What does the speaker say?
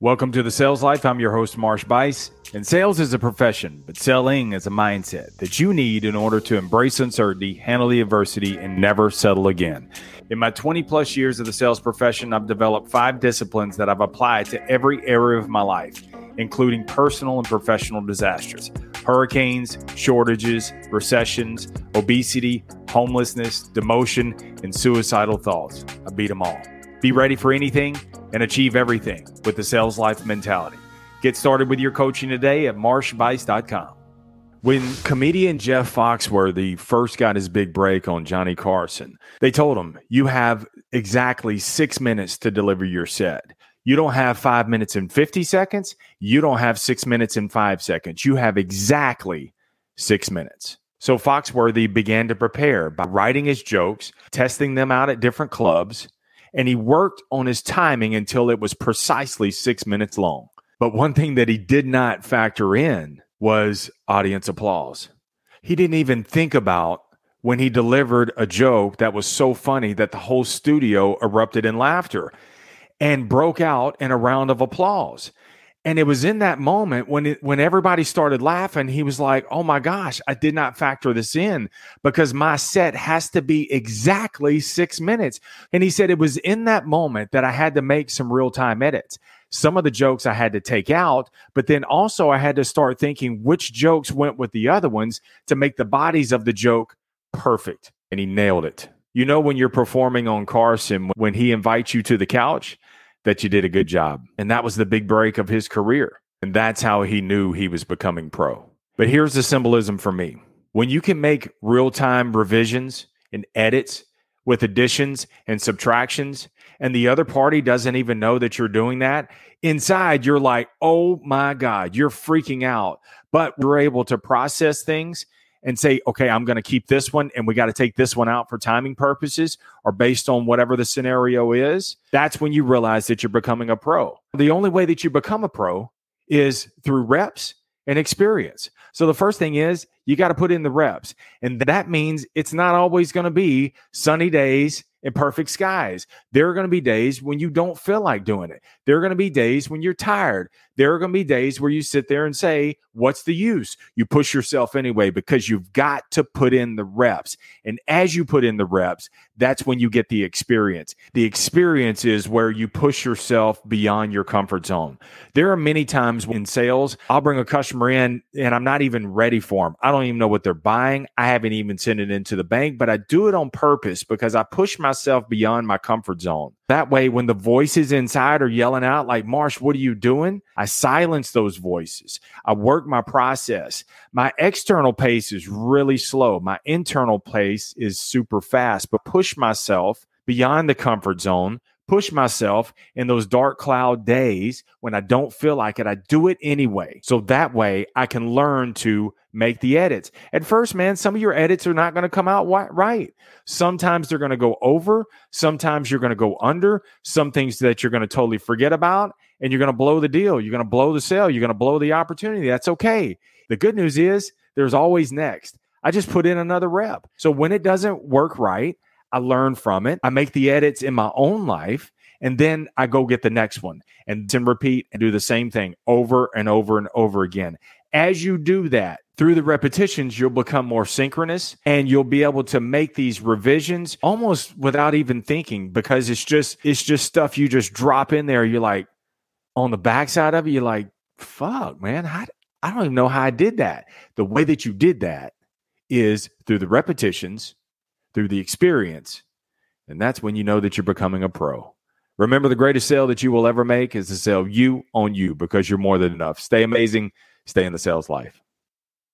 Welcome to the Sales Life. I'm your host, Marsh Buice. And sales is a profession, but selling is a mindset that you need in order to embrace uncertainty, handle the adversity, and never settle again. In my 20 plus years of the sales profession, I've developed five disciplines that I've applied to every area of my life, including personal and professional disasters hurricanes, shortages, recessions, obesity, homelessness, demotion, and suicidal thoughts. I beat them all. Be ready for anything and achieve everything with the sales life mentality. Get started with your coaching today at marshbuice.com. When comedian Jeff Foxworthy first got his big break on Johnny Carson, they told him, You have exactly six minutes to deliver your set. You don't have five minutes and 50 seconds. You don't have six minutes and five seconds. You have exactly six minutes. So Foxworthy began to prepare by writing his jokes, testing them out at different clubs, and he worked on his timing until it was precisely six minutes long. But one thing that he did not factor in was audience applause. He didn't even think about when he delivered a joke that was so funny that the whole studio erupted in laughter and broke out in a round of applause. And it was in that moment when it, when everybody started laughing, he was like, "Oh my gosh, I did not factor this in because my set has to be exactly 6 minutes." And he said it was in that moment that I had to make some real-time edits. Some of the jokes I had to take out, but then also I had to start thinking which jokes went with the other ones to make the bodies of the joke perfect. And he nailed it. You know when you're performing on Carson when he invites you to the couch, that you did a good job. And that was the big break of his career. And that's how he knew he was becoming pro. But here's the symbolism for me when you can make real time revisions and edits with additions and subtractions, and the other party doesn't even know that you're doing that, inside you're like, oh my God, you're freaking out. But you're able to process things and say, okay, I'm going to keep this one and we got to take this one out for timing purposes or based on whatever the scenario is, that's when you realize that you're becoming a pro. The only way that you become a pro is through reps and experience. So the first thing is you got to put in the reps. And that means it's not always going to be sunny days and perfect skies. There are going to be days when you don't feel like doing it. There are going to be days when you're tired. There are going to be days where you sit there and say, What's the use? You push yourself anyway because you've got to put in the reps. And as you put in the reps, that's when you get the experience. The experience is where you push yourself beyond your comfort zone. There are many times in sales, I'll bring a customer in and I'm not even ready for them. I don't even know what they're buying. I haven't even sent it into the bank, but I do it on purpose because I push myself beyond my comfort zone. That way, when the voices inside are yelling out, like, Marsh, what are you doing? I silence those voices. I work my process. My external pace is really slow. My internal pace is super fast, but push myself beyond the comfort zone push myself in those dark cloud days when I don't feel like it. I do it anyway. So that way I can learn to make the edits. At first, man, some of your edits are not going to come out right. Sometimes they're going to go over. Sometimes you're going to go under. Some things that you're going to totally forget about and you're going to blow the deal. You're going to blow the sale. You're going to blow the opportunity. That's okay. The good news is there's always next. I just put in another rep. So when it doesn't work right, I learn from it. I make the edits in my own life and then I go get the next one and then repeat and do the same thing over and over and over again. As you do that through the repetitions, you'll become more synchronous and you'll be able to make these revisions almost without even thinking because it's just it's just stuff you just drop in there. You're like on the backside of it, you're like, fuck, man, how, I don't even know how I did that. The way that you did that is through the repetitions through the experience. And that's when you know that you're becoming a pro. Remember, the greatest sale that you will ever make is to sell you on you because you're more than enough. Stay amazing. Stay in the sales life.